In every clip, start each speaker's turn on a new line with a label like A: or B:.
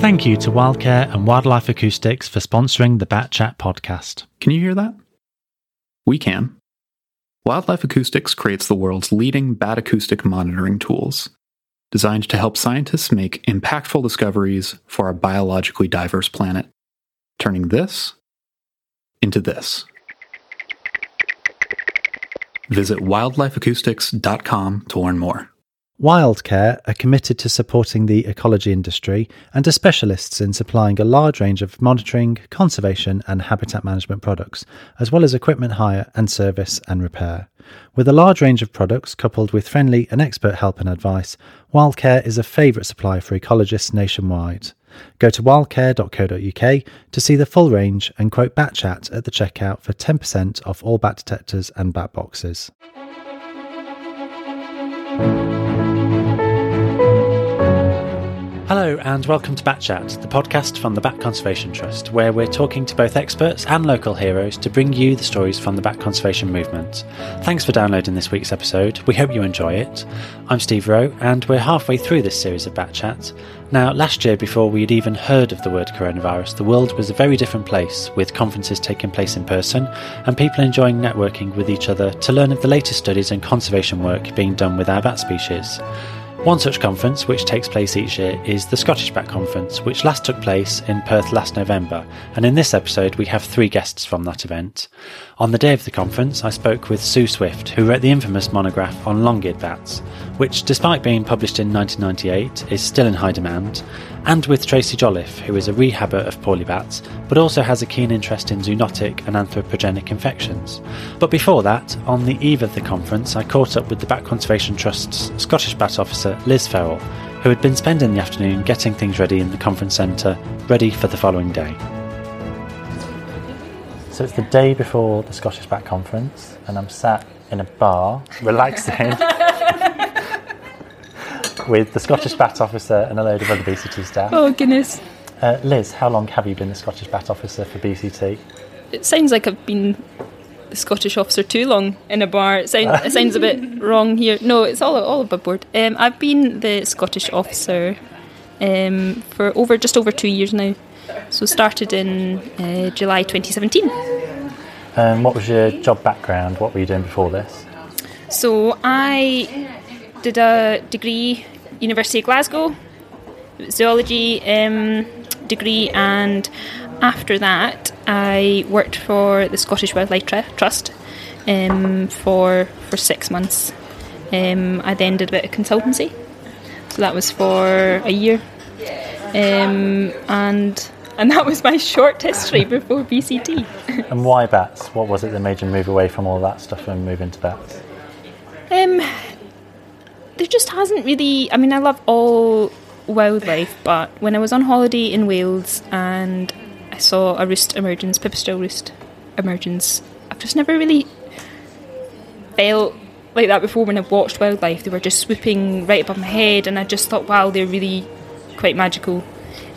A: Thank you to Wildcare and Wildlife Acoustics for sponsoring the Bat Chat podcast.
B: Can you hear that? We can. Wildlife Acoustics creates the world's leading bat acoustic monitoring tools, designed to help scientists make impactful discoveries for our biologically diverse planet, turning this into this. Visit wildlifeacoustics.com to learn more.
A: Wildcare are committed to supporting the ecology industry and are specialists in supplying a large range of monitoring, conservation, and habitat management products, as well as equipment hire and service and repair. With a large range of products coupled with friendly and expert help and advice, Wildcare is a favourite supplier for ecologists nationwide. Go to wildcare.co.uk to see the full range and quote BatChat at the checkout for 10% off all bat detectors and bat boxes. Hello, and welcome to Bat Chat, the podcast from the Bat Conservation Trust, where we're talking to both experts and local heroes to bring you the stories from the bat conservation movement. Thanks for downloading this week's episode. We hope you enjoy it. I'm Steve Rowe, and we're halfway through this series of Bat Chat. Now, last year, before we'd even heard of the word coronavirus, the world was a very different place, with conferences taking place in person and people enjoying networking with each other to learn of the latest studies and conservation work being done with our bat species. One such conference, which takes place each year, is the Scottish Bat Conference, which last took place in Perth last November. And in this episode, we have three guests from that event. On the day of the conference, I spoke with Sue Swift, who wrote the infamous monograph on long eared bats, which, despite being published in 1998, is still in high demand, and with Tracy Jolliffe, who is a rehabber of poorly bats, but also has a keen interest in zoonotic and anthropogenic infections. But before that, on the eve of the conference, I caught up with the Bat Conservation Trust's Scottish Bat Officer, Liz Farrell, who had been spending the afternoon getting things ready in the conference centre, ready for the following day. So it's the day before the Scottish Bat Conference, and I'm sat in a bar, relaxing. with the Scottish Bat Officer and a load of other BCT staff.
C: Oh, goodness.
A: Uh, Liz, how long have you been the Scottish Bat Officer for BCT?
C: It sounds like I've been the Scottish officer too long in a bar. It, sound, it sounds a bit wrong here. No, it's all all above board. Um, I've been the Scottish officer um, for over just over two years now. So started in uh, July 2017.
A: Um, what was your job background? What were you doing before this?
C: So I did a degree, University of Glasgow, zoology um, degree, and after that I worked for the Scottish Wildlife Trust um, for for six months. Um, I then did a bit of consultancy, so that was for a year, um, and and that was my short history before BCT.
A: and why bats? What was it that made you move away from all that stuff and move into bats?
C: Um, there just hasn't really. I mean, I love all wildlife, but when I was on holiday in Wales and I saw a roost emergence, pipistrelle roost emergence, I've just never really felt like that before when I've watched wildlife. They were just swooping right above my head, and I just thought, wow, they're really quite magical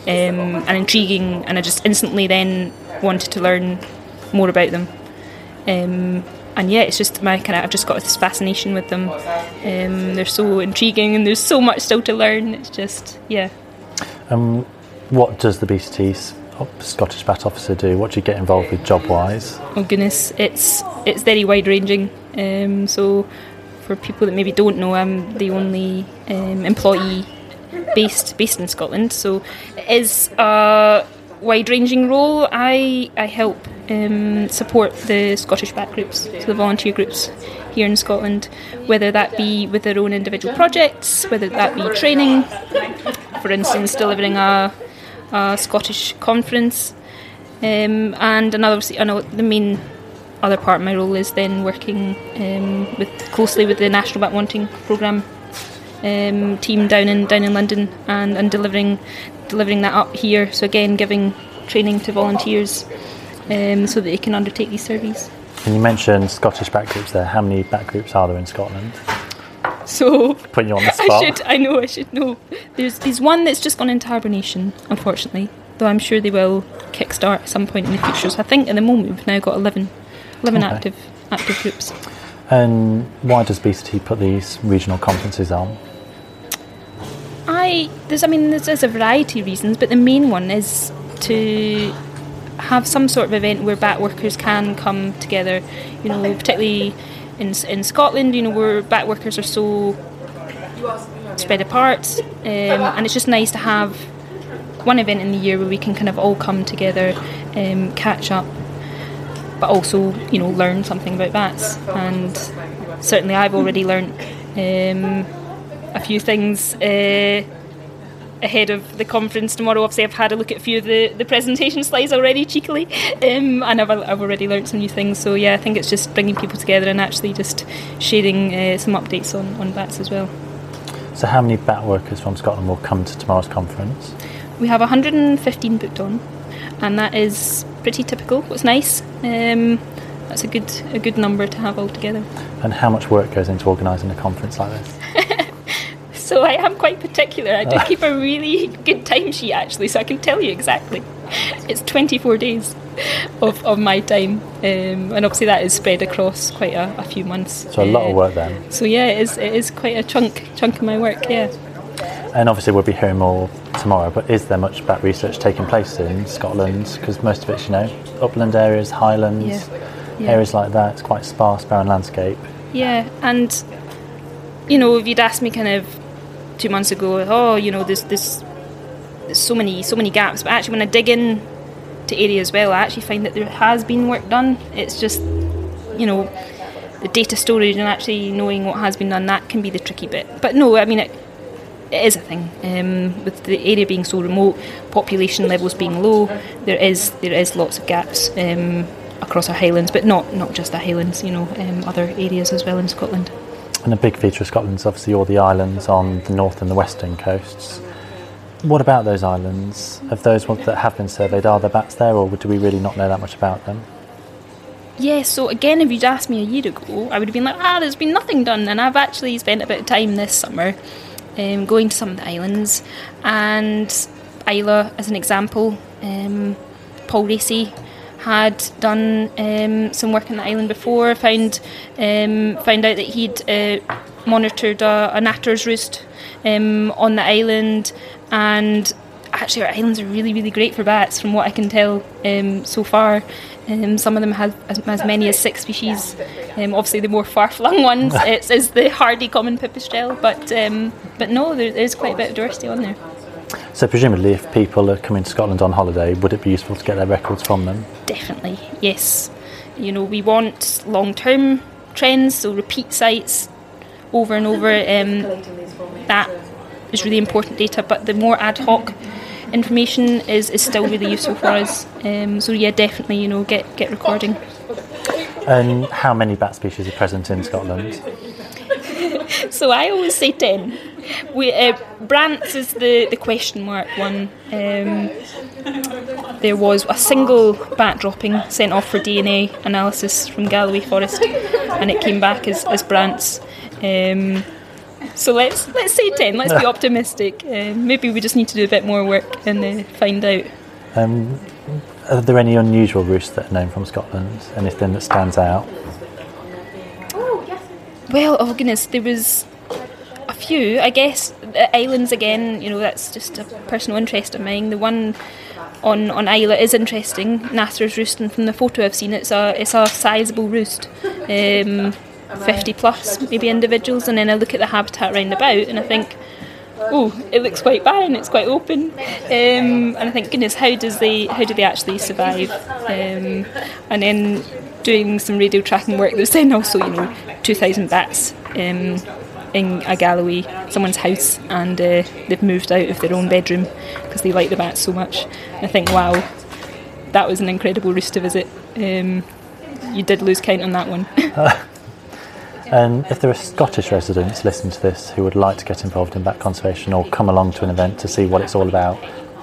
C: um, and intriguing, and I just instantly then wanted to learn more about them. Um, and yeah, it's just my kind of I've just got this fascination with them. Um, they're so intriguing, and there's so much still to learn. It's just yeah.
A: Um, what does the BCT's Scottish Bat Officer do? What do you get involved with job wise?
C: Oh goodness, it's it's very wide ranging. Um, so for people that maybe don't know, I'm the only um, employee based based in Scotland. So it is a wide ranging role. I I help um, support the Scottish Bat groups, so the volunteer groups here in Scotland, whether that be with their own individual projects, whether that be training, for instance, delivering a, a Scottish conference, um, and another. I know the main other part of my role is then working um, with closely with the National Bat Monitoring Programme um, team down in down in London and, and delivering delivering that up here. So again, giving training to volunteers um, so that they can undertake these surveys.
A: And you mentioned Scottish bat groups there. How many bat groups are there in Scotland?
C: So
A: putting you on the spot.
C: I should I know I should know. There's there's one that's just gone into hibernation, unfortunately. Though I'm sure they will kickstart at some point in the future. So I think at the moment we've now got 11, 11 okay. active active groups.
A: And why does BCT put these regional conferences on?
C: I there's I mean there's, there's a variety of reasons, but the main one is to have some sort of event where bat workers can come together. You know, particularly in in Scotland, you know, where bat workers are so spread apart, um, and it's just nice to have one event in the year where we can kind of all come together, um, catch up, but also you know learn something about bats. And certainly, I've already learned um, a few things. Uh, ahead of the conference tomorrow. Obviously, I've had a look at a few of the, the presentation slides already, cheekily, um, and I've, I've already learnt some new things. So, yeah, I think it's just bringing people together and actually just sharing uh, some updates on, on bats as well.
A: So, how many bat workers from Scotland will come to tomorrow's conference?
C: We have 115 booked on, and that is pretty typical. What's nice. Um, that's a good a good number to have altogether.
A: And how much work goes into organising a conference like this?
C: so I am quite particular. I do keep a really good timesheet actually, so I can tell you exactly. It's 24 days of, of my time, um, and obviously that is spread across quite a, a few months.
A: So a lot uh, of work then.
C: So yeah, it is, it is quite a chunk chunk of my work. Yeah.
A: And obviously we'll be hearing more tomorrow. But is there much bat research taking place in Scotland? Because most of it's you know upland areas, highlands, yeah. Yeah. areas like that. It's quite sparse, barren landscape.
C: Yeah, and you know, if you'd asked me kind of two months ago, oh, you know, there's, there's, there's so many so many gaps. But actually, when I dig in to areas well, I actually find that there has been work done. It's just, you know, the data storage and actually knowing what has been done that can be the tricky bit. But no, I mean it. It is a thing um, with the area being so remote, population levels being low. There is there is lots of gaps um, across our highlands, but not not just the highlands. You know, um, other areas as well in Scotland.
A: And a big feature of Scotland is obviously all the islands on the north and the western coasts. What about those islands? Of those ones that have been surveyed, are there bats there, or do we really not know that much about them?
C: Yeah, so again, if you'd asked me a year ago, I would have been like, ah, there's been nothing done. And I've actually spent a bit of time this summer um, going to some of the islands. And Islay, as an example, um, Paul Racey had done um, some work on the island before. Found um, found out that he'd uh, monitored a, a natter's roost um, on the island, and actually our islands are really really great for bats, from what I can tell um, so far. Um, some of them have as, as many as six species. Um, obviously, the more far-flung ones it's, is the hardy common pipistrelle, but but no, there's quite a bit of diversity on there.
A: So presumably, if people are coming to Scotland on holiday, would it be useful to get their records from them?
C: Definitely, yes. You know, we want long-term trends, so repeat sites over and over. Um, that is really important data, but the more ad hoc information is, is still really useful for us. Um, so yeah, definitely, you know, get get recording.
A: And how many bat species are present in Scotland?
C: so I always say ten. We, uh, Brandt's is the, the question mark one. Um, there was a single bat dropping sent off for DNA analysis from Galloway Forest, and it came back as, as Brandt's. Um, so let's let's say ten. Let's be optimistic. Uh, maybe we just need to do a bit more work and uh, find out. Um,
A: are there any unusual roosts that are known from Scotland? Anything that stands out?
C: Well, oh goodness, there was a few. I guess the islands again. You know, that's just a personal interest of mine. The one on on Islay is interesting. Natter's roost, and from the photo I've seen, it's a it's a sizable roost. Um, 50 plus maybe individuals and then I look at the habitat round about and I think oh it looks quite barren it's quite open um, and I think goodness how does they how do they actually survive um, and then doing some radio tracking work there's then also you know 2000 bats um, in a Galloway, someone's house, and uh, they've moved out of their own bedroom because they like the bats so much. I think, wow, that was an incredible roost to visit. Um, you did lose count on that one.
A: and if there are Scottish residents listening to this who would like to get involved in bat conservation or come along to an event to see what it's all about,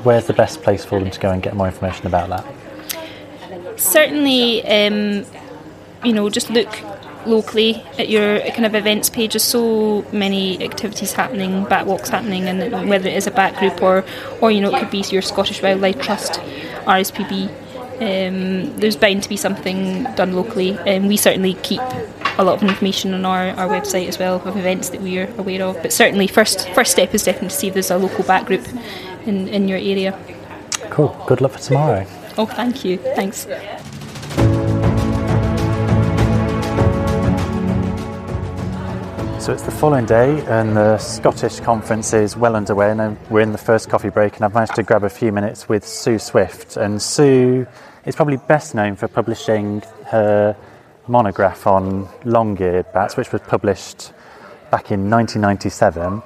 A: where's the best place for them to go and get more information about that?
C: Certainly, um, you know, just look locally at your kind of events page. There's so many activities happening, bat walks happening, and whether it is a bat group or, or you know, it could be your Scottish Wildlife Trust, RSPB. Um, there's bound to be something done locally, and we certainly keep a lot of information on our, our website as well of events that we are aware of. But certainly, first first step is definitely to see if there's a local back group in, in your area.
A: Cool. Good luck for tomorrow.
C: Oh, thank you. Thanks.
A: So it's the following day, and the Scottish conference is well underway, and we're in the first coffee break. And I've managed to grab a few minutes with Sue Swift. And Sue is probably best known for publishing her monograph on long-eared bats, which was published back in 1997.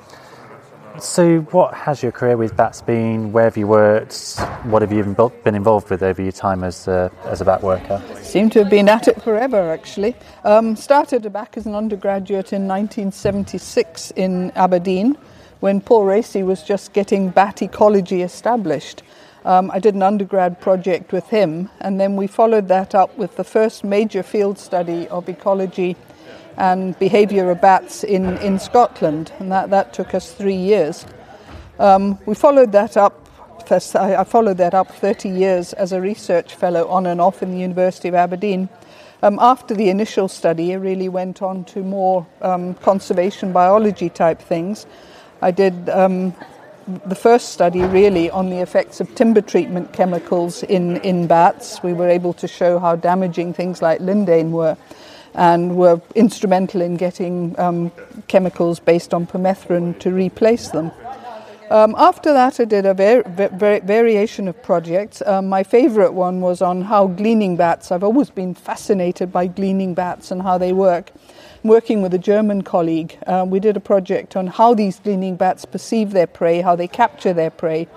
A: So, what has your career with bats been? Where have you worked? What have you been involved with over your time as a, as a bat worker?
D: Seem to have been at it forever, actually. Um, started back as an undergraduate in 1976 in Aberdeen when Paul Racey was just getting bat ecology established. Um, I did an undergrad project with him, and then we followed that up with the first major field study of ecology and behaviour of bats in, in Scotland, and that, that took us three years. Um, we followed that up. I followed that up 30 years as a research fellow on and off in the University of Aberdeen. Um, after the initial study, I really went on to more um, conservation biology type things. I did um, the first study really on the effects of timber treatment chemicals in, in bats. We were able to show how damaging things like lindane were and were instrumental in getting um, chemicals based on permethrin to replace them. Um, after that, I did a var- var- variation of projects. Um, my favorite one was on how gleaning bats, I've always been fascinated by gleaning bats and how they work. Working with a German colleague, uh, we did a project on how these gleaning bats perceive their prey, how they capture their prey,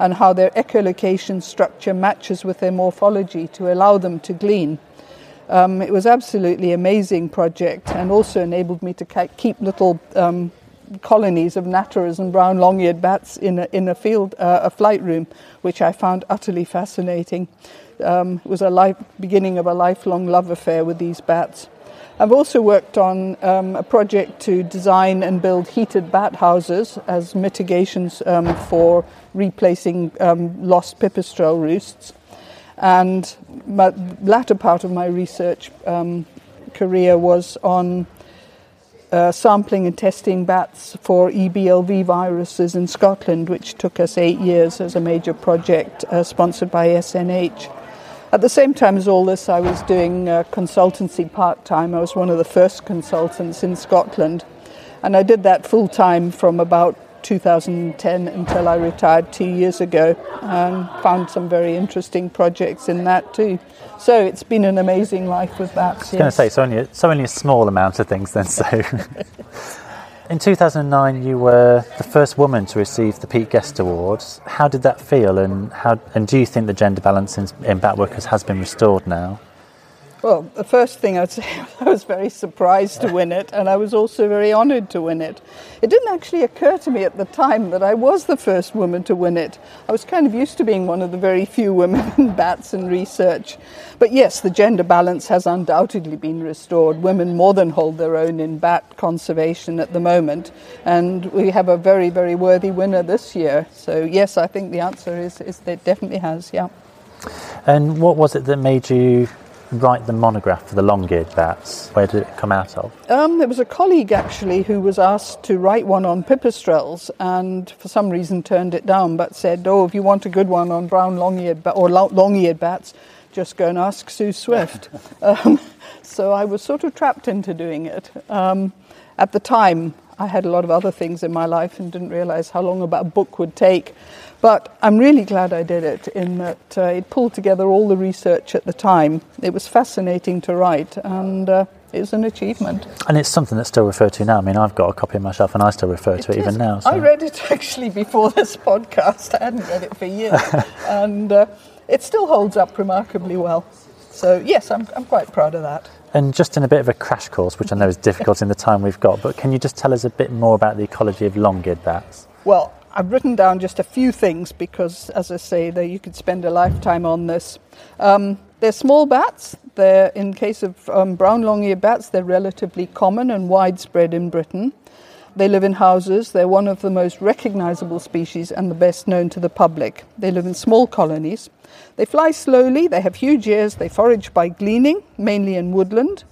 D: and how their echolocation structure matches with their morphology to allow them to glean. Um, it was absolutely amazing project and also enabled me to keep little um, colonies of natterers and brown long-eared bats in a, in a field, uh, a flight room, which I found utterly fascinating. Um, it was a life, beginning of a lifelong love affair with these bats. I've also worked on um, a project to design and build heated bat houses as mitigations um, for replacing um, lost pipistrelle roosts. And my latter part of my research um, career was on uh, sampling and testing bats for EBLV viruses in Scotland, which took us eight years as a major project uh, sponsored by SNH. At the same time as all this, I was doing uh, consultancy part time. I was one of the first consultants in Scotland, and I did that full time from about 2010 until I retired two years ago and found some very interesting projects in that too. So it's been an amazing life with that. I
A: was yes. going to say, it's only, a, only a small amount of things then. So in 2009, you were the first woman to receive the Pete Guest Awards. How did that feel and, how, and do you think the gender balance in, in bat workers has been restored now?
D: Well, the first thing I'd say, I was very surprised to win it, and I was also very honoured to win it. It didn't actually occur to me at the time that I was the first woman to win it. I was kind of used to being one of the very few women in bats and research. But yes, the gender balance has undoubtedly been restored. Women more than hold their own in bat conservation at the moment, and we have a very, very worthy winner this year. So, yes, I think the answer is, is that it definitely has, yeah.
A: And what was it that made you write the monograph for the long-eared bats? Where did it come out of?
D: Um, there was a colleague actually who was asked to write one on pipistrelles, and for some reason turned it down, but said, "Oh, if you want a good one on brown long-eared ba- or long-eared bats, just go and ask Sue Swift." um, so I was sort of trapped into doing it. Um, at the time, I had a lot of other things in my life and didn't realize how long a book would take. But I'm really glad I did it in that uh, it pulled together all the research at the time. It was fascinating to write and uh, it was an achievement.
A: And it's something that's still referred to now. I mean, I've got a copy myself and I still refer it to it even now.
D: So. I read it actually before this podcast. I hadn't read it for years. and uh, it still holds up remarkably well. So, yes, I'm, I'm quite proud of that.
A: And just in a bit of a crash course, which I know is difficult in the time we've got, but can you just tell us a bit more about the ecology of long-eared bats?
D: Well, I've written down just a few things because, as I say, that you could spend a lifetime on this. Um, they're small bats. They're, in case of um, brown long-eared bats, they're relatively common and widespread in Britain. They live in houses. They're one of the most recognizable species and the best known to the public. They live in small colonies. They fly slowly. They have huge ears. They forage by gleaning, mainly in woodland.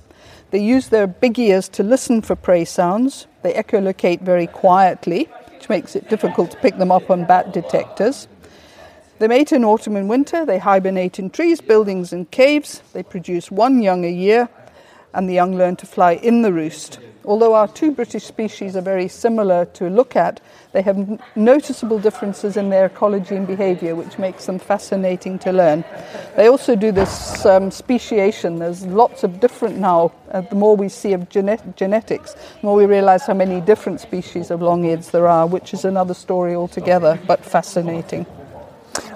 D: They use their big ears to listen for prey sounds. They echolocate very quietly, which makes it difficult to pick them up on bat detectors. They mate in autumn and winter. They hibernate in trees, buildings, and caves. They produce one young a year, and the young learn to fly in the roost. Although our two British species are very similar to look at, they have noticeable differences in their ecology and behavior, which makes them fascinating to learn. They also do this um, speciation. There's lots of different now. Uh, the more we see of genetics, the more we realize how many different species of long-eareds there are, which is another story altogether, but fascinating.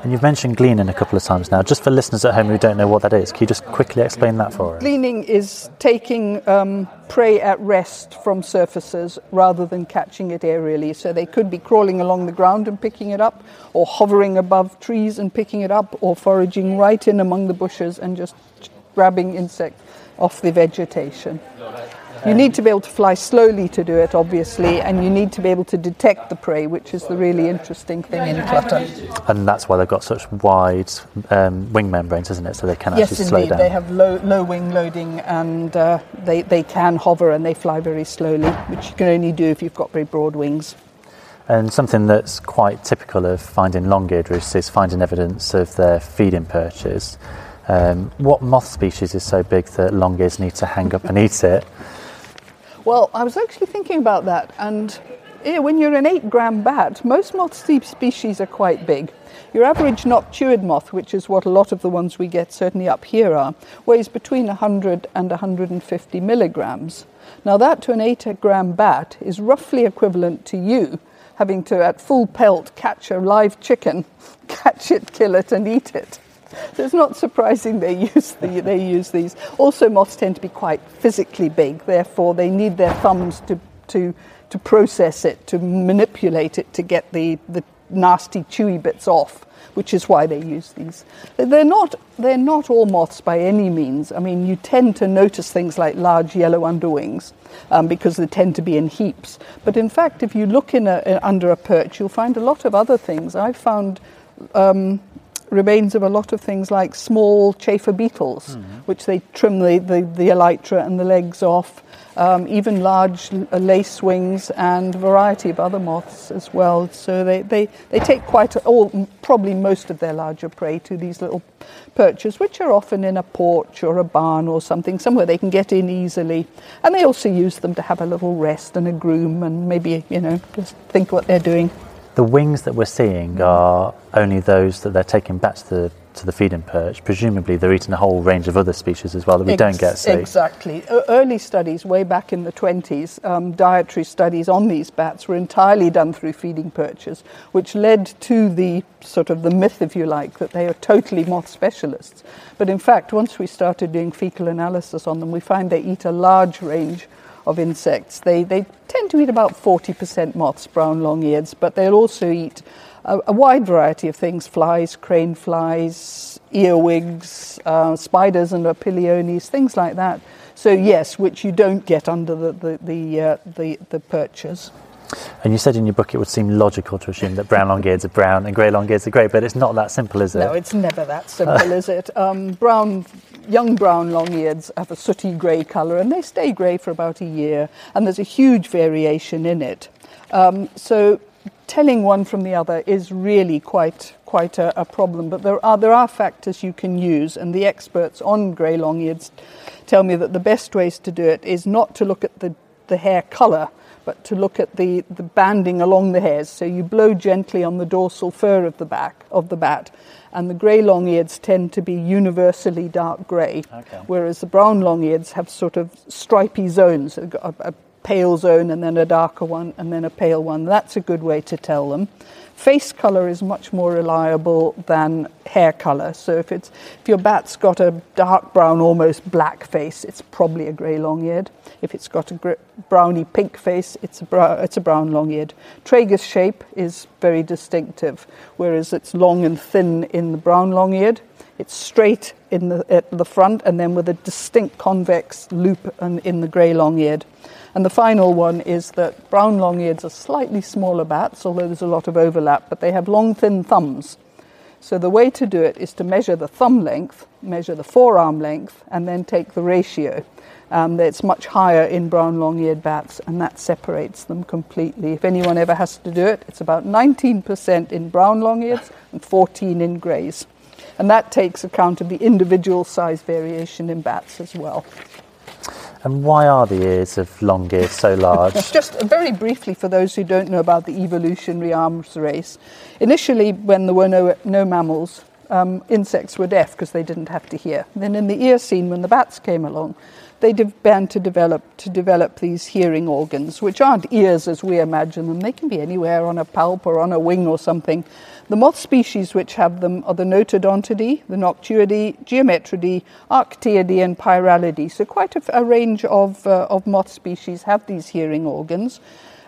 A: And you've mentioned gleaning a couple of times now. Just for listeners at home who don't know what that is, can you just quickly explain that for us?
D: Gleaning is taking um, prey at rest from surfaces rather than catching it aerially. So they could be crawling along the ground and picking it up, or hovering above trees and picking it up, or foraging right in among the bushes and just grabbing insects off the vegetation. You need to be able to fly slowly to do it, obviously, and you need to be able to detect the prey, which is the really interesting thing in clutter.
A: And that's why they've got such wide um, wing membranes, isn't it? So they can
D: yes,
A: actually
D: slow
A: indeed.
D: down. They have low, low wing loading and uh, they, they can hover and they fly very slowly, which you can only do if you've got very broad wings.
A: And something that's quite typical of finding long-eared roosts is finding evidence of their feeding perches. Um, what moth species is so big that long-ears need to hang up and eat it?
D: Well, I was actually thinking about that, and yeah, when you're an eight gram bat, most moth species are quite big. Your average noctuid moth, which is what a lot of the ones we get certainly up here are, weighs between 100 and 150 milligrams. Now, that to an 8 gram bat is roughly equivalent to you having to, at full pelt, catch a live chicken, catch it, kill it, and eat it. So it's not surprising they use, the, they use these. Also, moths tend to be quite physically big, therefore, they need their thumbs to, to, to process it, to manipulate it, to get the, the nasty, chewy bits off. Which is why they use these. They're not, they're not all moths by any means. I mean, you tend to notice things like large yellow underwings um, because they tend to be in heaps. But in fact, if you look in a, under a perch, you'll find a lot of other things. I've found um, remains of a lot of things like small chafer beetles, mm-hmm. which they trim the, the, the, elytra and the legs off, um, even large lace wings and a variety of other moths as well. So they, they, they take quite, a, all, probably most of their larger prey to these little perches, which are often in a porch or a barn or something, somewhere they can get in easily. And they also use them to have a little rest and a groom and maybe, you know, just think what they're doing.
A: The wings that we're seeing are only those that they're taking back to the to the feeding perch. Presumably, they're eating a whole range of other species as well that we Ex- don't get. See.
D: Exactly. early studies, way back in the 20s, um, dietary studies on these bats were entirely done through feeding perches, which led to the sort of the myth, if you like, that they are totally moth specialists. But in fact, once we started doing fecal analysis on them, we find they eat a large range of insects. They, they tend to eat about 40% moths, brown long-eareds, but they'll also eat a, a, wide variety of things, flies, crane flies, earwigs, uh, spiders and opiliones, things like that. So yes, which you don't get under the, the, the, uh, the, the perches.
A: And you said in your book it would seem logical to assume that brown long-eareds are brown and grey long-eareds are grey, but it's not that simple, is it?
D: No, it's never that simple, is it? Um, brown, young brown long-eareds have a sooty grey colour, and they stay grey for about a year, and there's a huge variation in it. Um, so telling one from the other is really quite quite a, a, problem. But there are there are factors you can use, and the experts on grey long-eareds tell me that the best ways to do it is not to look at the the hair colour but to look at the, the banding along the hairs. So you blow gently on the dorsal fur of the back of the bat, and the grey long-eareds tend to be universally dark grey, okay. whereas the brown long-eareds have sort of stripy zones, a, a pale zone and then a darker one and then a pale one. That's a good way to tell them. Face color is much more reliable than hair color. So if it's if your bat's got a dark brown, almost black face, it's probably a grey long-eared. If it's got a gr- browny pink face, it's a it's a brown long-eared. Tragus shape is very distinctive, whereas it's long and thin in the brown long-eared. It's straight in the at the front and then with a distinct convex loop in the grey long-eared. And the final one is that brown long-eareds are slightly smaller bats, although there's a lot of overlap, but they have long, thin thumbs. So the way to do it is to measure the thumb length, measure the forearm length, and then take the ratio. Um, it's much higher in brown long-eared bats, and that separates them completely. If anyone ever has to do it, it's about 19% in brown long-eareds and 14 in greys. And that takes account of the individual size variation in bats as well.
A: And why are the ears of long ears so large?
D: Just very briefly, for those who don't know about the evolutionary arms race, initially, when there were no, no mammals, um, insects were deaf because they didn't have to hear. Then, in the Eocene, when the bats came along, they began to develop to develop these hearing organs, which aren't ears as we imagine them. They can be anywhere on a palp or on a wing or something. The moth species which have them are the Notodontidae, the Noctuidae, Geometridae, Arctiidae, and Pyralidae. So quite a, a range of, uh, of moth species have these hearing organs.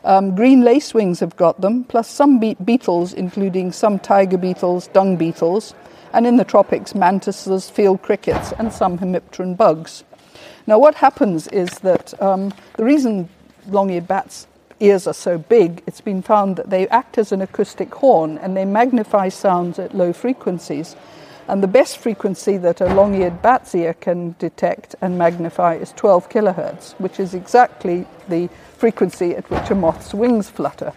D: Um, green lacewings have got them, plus some be- beetles, including some tiger beetles, dung beetles, and in the tropics, mantises, field crickets, and some hemipteran bugs. Now, what happens is that um, the reason long eared bats' ears are so big, it's been found that they act as an acoustic horn and they magnify sounds at low frequencies. And the best frequency that a long eared bat's ear can detect and magnify is 12 kilohertz, which is exactly the frequency at which a moth's wings flutter.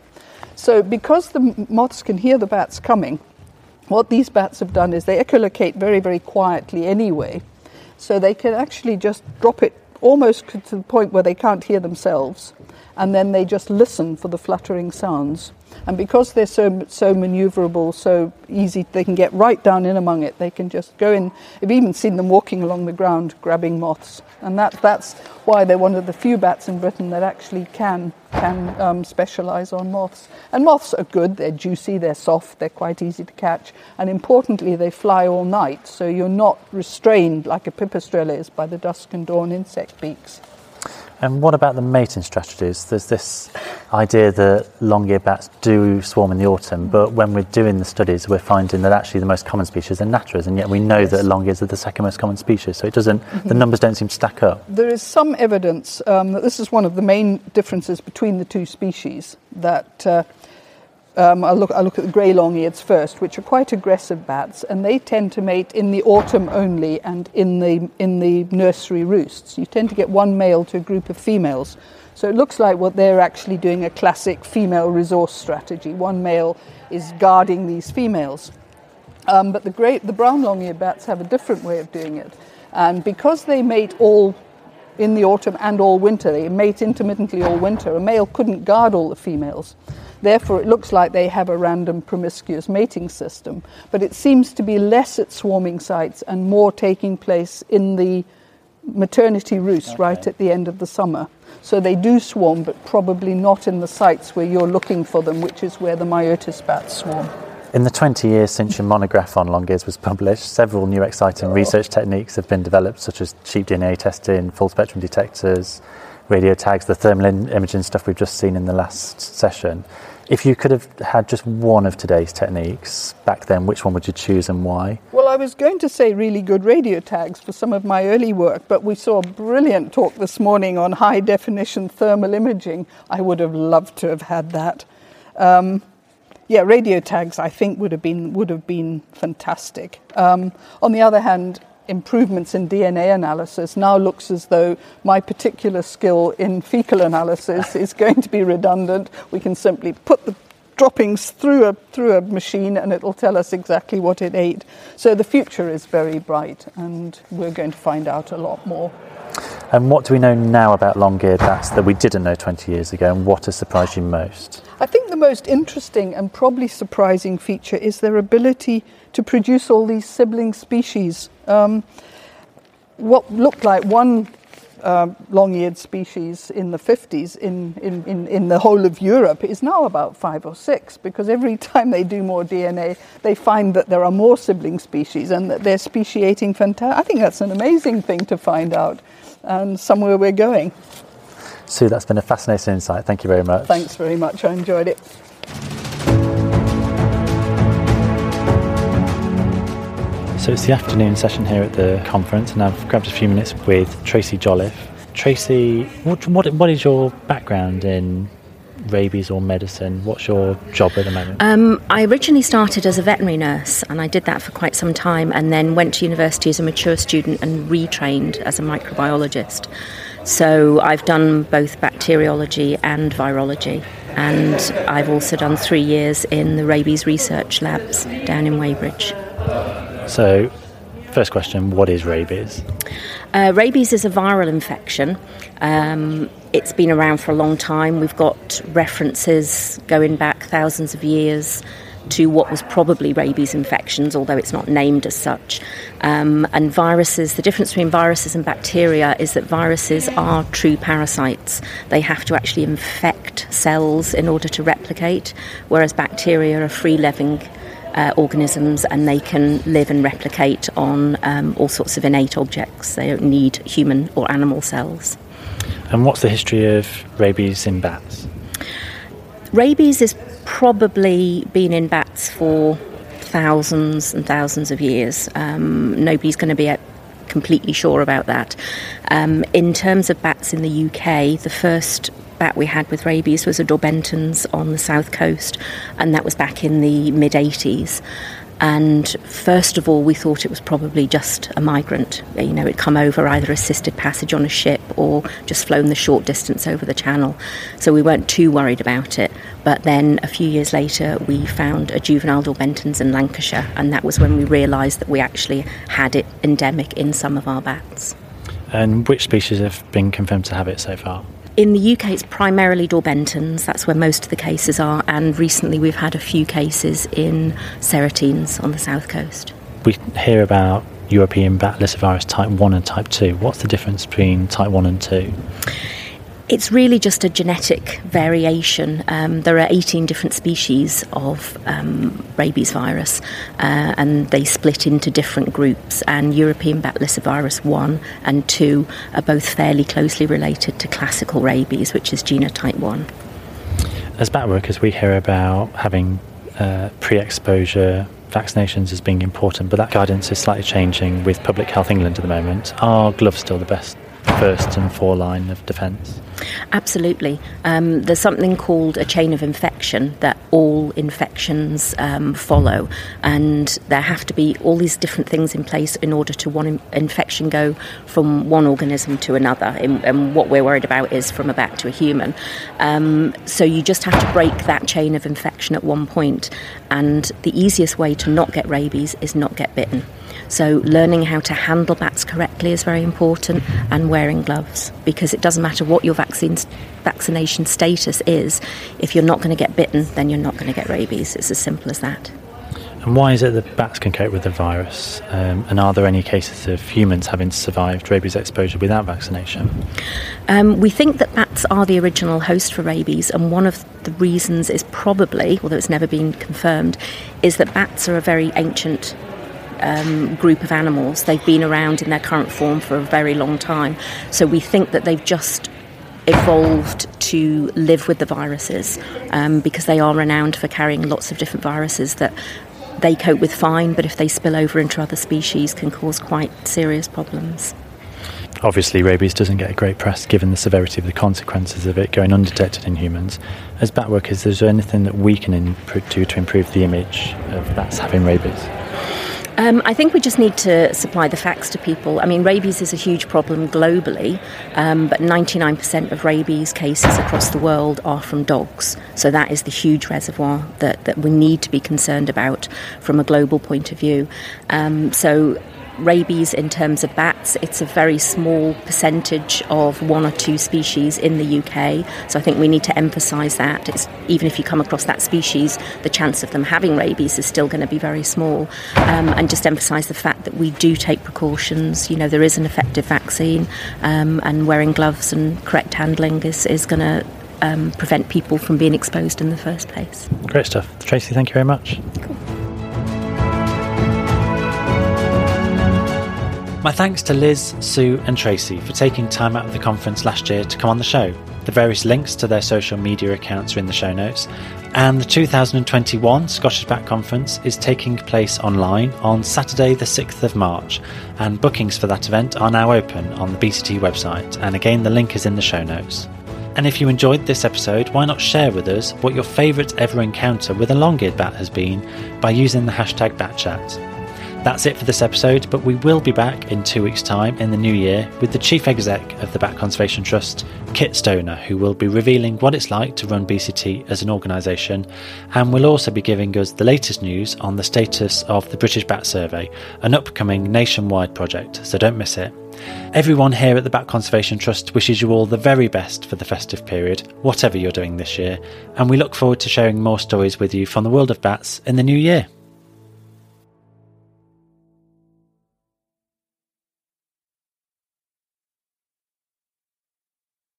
D: So, because the moths can hear the bats coming, what these bats have done is they echolocate very, very quietly anyway. So they can actually just drop it almost to the point where they can't hear themselves, and then they just listen for the fluttering sounds. And because they're so so maneuverable, so easy, they can get right down in among it. They can just go in. I've even seen them walking along the ground grabbing moths, and that that's why they're one of the few bats in Britain that actually can can um, specialise on moths. And moths are good. They're juicy. They're soft. They're quite easy to catch. And importantly, they fly all night, so you're not restrained like a pipistrelle is by the dusk and dawn insect beaks.
A: And what about the mating strategies? There's this idea that long-eared bats do swarm in the autumn, but when we're doing the studies, we're finding that actually the most common species are natterers, and yet we know yes. that long-ears are the second most common species. So it doesn't, mm-hmm. the numbers don't seem to stack up.
D: There is some evidence um, that this is one of the main differences between the two species. That uh, um, I'll, look, I'll look at the grey long-eareds first, which are quite aggressive bats, and they tend to mate in the autumn only and in the, in the nursery roosts. You tend to get one male to a group of females. So it looks like what they're actually doing a classic female resource strategy. One male is guarding these females. Um, but the, great, the brown long-eared bats have a different way of doing it. And because they mate all in the autumn and all winter, they mate intermittently all winter, a male couldn't guard all the females. Therefore, it looks like they have a random promiscuous mating system. But it seems to be less at swarming sites and more taking place in the maternity roost okay. right at the end of the summer. So they do swarm, but probably not in the sites where you're looking for them, which is where the myotis bats swarm.
A: In the 20 years since your monograph on long ears was published, several new exciting oh. research techniques have been developed, such as cheap DNA testing, full spectrum detectors, radio tags, the thermal imaging stuff we've just seen in the last session. If you could have had just one of today's techniques back then, which one would you choose and why?
D: Well, I was going to say really good radio tags for some of my early work, but we saw a brilliant talk this morning on high definition thermal imaging. I would have loved to have had that. Um, yeah, radio tags I think would have been would have been fantastic. Um, on the other hand, improvements in DNA analysis now looks as though my particular skill in fecal analysis is going to be redundant. We can simply put the droppings through a through a machine and it'll tell us exactly what it ate. So the future is very bright and we're going to find out a lot more.
A: And what do we know now about long-eared bats that we didn't know 20 years ago and what has surprised you most?
D: I think the most interesting and probably surprising feature is their ability to produce all these sibling species. Um, what looked like one uh, long-eared species in the 50s in, in, in, in, the whole of Europe is now about five or six because every time they do more DNA, they find that there are more sibling species and that they're speciating fantastic. I think that's an amazing thing to find out and somewhere we're going.
A: Sue, that's been a fascinating insight. Thank you very much.
D: Thanks very much. I enjoyed it.
A: So it's the afternoon session here at the conference, and I've grabbed a few minutes with Tracy Jolliffe. Tracy, what, what, what is your background in rabies or medicine? What's your job at the moment?
E: Um, I originally started as a veterinary nurse, and I did that for quite some time, and then went to university as a mature student and retrained as a microbiologist. So I've done both bacteriology and virology, and I've also done three years in the rabies research labs down in Weybridge.
A: So, first question what is rabies?
E: Uh, rabies is a viral infection. Um, it's been around for a long time. We've got references going back thousands of years to what was probably rabies infections, although it's not named as such. Um, and viruses, the difference between viruses and bacteria is that viruses are true parasites. They have to actually infect cells in order to replicate, whereas bacteria are free living uh, organisms and they can live and replicate on um, all sorts of innate objects. They don't need human or animal cells.
A: And what's the history of rabies in bats?
E: Rabies has probably been in bats for thousands and thousands of years. Um, nobody's going to be completely sure about that. Um, in terms of bats in the UK, the first bat we had with rabies was a Daubenton's on the south coast, and that was back in the mid 80s. And first of all, we thought it was probably just a migrant. You know, it'd come over either assisted passage on a ship or just flown the short distance over the channel. So we weren't too worried about it. But then a few years later, we found a juvenile Daubenton's in Lancashire, and that was when we realised that we actually had it endemic in some of our bats.
A: And which species have been confirmed to have it so far?
E: In the UK, it's primarily Daubenton's. That's where most of the cases are. And recently, we've had a few cases in Serotines on the south coast.
A: We hear about European bat lyssavirus type 1 and type 2. What's the difference between type 1 and 2?
E: It's really just a genetic variation. Um, there are 18 different species of um, rabies virus, uh, and they split into different groups. And European bat lyssavirus 1 and 2 are both fairly closely related to classical rabies, which is genotype 1.
A: As bat workers, we hear about having uh, pre exposure vaccinations as being important, but that guidance is slightly changing with Public Health England at the moment. Are gloves still the best first and foreline of defence?
E: Absolutely. Um, there's something called a chain of infection that all infections um, follow, and there have to be all these different things in place in order to one in- infection go from one organism to another. And what we're worried about is from a bat to a human. Um, so you just have to break that chain of infection at one point, and the easiest way to not get rabies is not get bitten. So, learning how to handle bats correctly is very important, and wearing gloves because it doesn't matter what your vaccine vaccination status is. If you're not going to get bitten, then you're not going to get rabies. It's as simple as that.
A: And why is it that bats can cope with the virus? Um, and are there any cases of humans having survived rabies exposure without vaccination?
E: Um, we think that bats are the original host for rabies, and one of the reasons is probably, although it's never been confirmed, is that bats are a very ancient um, group of animals. They've been around in their current form for a very long time. So we think that they've just evolved to live with the viruses um, because they are renowned for carrying lots of different viruses that they cope with fine, but if they spill over into other species, can cause quite serious problems.
A: Obviously, rabies doesn't get a great press given the severity of the consequences of it going undetected in humans. As bat workers, is there anything that we can do to improve the image of bats having rabies?
E: Um, I think we just need to supply the facts to people. I mean, rabies is a huge problem globally, um, but 99% of rabies cases across the world are from dogs. So that is the huge reservoir that, that we need to be concerned about from a global point of view. Um, so rabies in terms of bats, it's a very small percentage of one or two species in the UK. So I think we need to emphasise that. It's, even if you come across that species, the chance of them having rabies is still going to be very small. Um, and just emphasise the fact that we do take precautions. You know, there is an effective vaccine, um, and wearing gloves and correct handling is, is going to um, prevent people from being exposed in the first place.
A: Great stuff. Tracy, thank you very much.
E: Cool.
A: My thanks to Liz, Sue, and Tracy for taking time out of the conference last year to come on the show. The various links to their social media accounts are in the show notes. And the 2021 Scottish Bat Conference is taking place online on Saturday, the 6th of March, and bookings for that event are now open on the BCT website. And again, the link is in the show notes. And if you enjoyed this episode, why not share with us what your favourite ever encounter with a long eared bat has been by using the hashtag BatChat. That's it for this episode, but we will be back in two weeks' time in the new year with the Chief Exec of the Bat Conservation Trust, Kit Stoner, who will be revealing what it's like to run BCT as an organisation, and will also be giving us the latest news on the status of the British Bat Survey, an upcoming nationwide project, so don't miss it. Everyone here at the Bat Conservation Trust wishes you all the very best for the festive period, whatever you're doing this year, and we look forward to sharing more stories with you from the world of bats in the new year.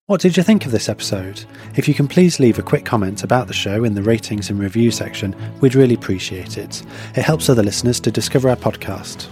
A: What did you think of this episode? If you can please leave a quick comment about the show in the ratings and review section, we'd really appreciate it. It helps other listeners to discover our podcast.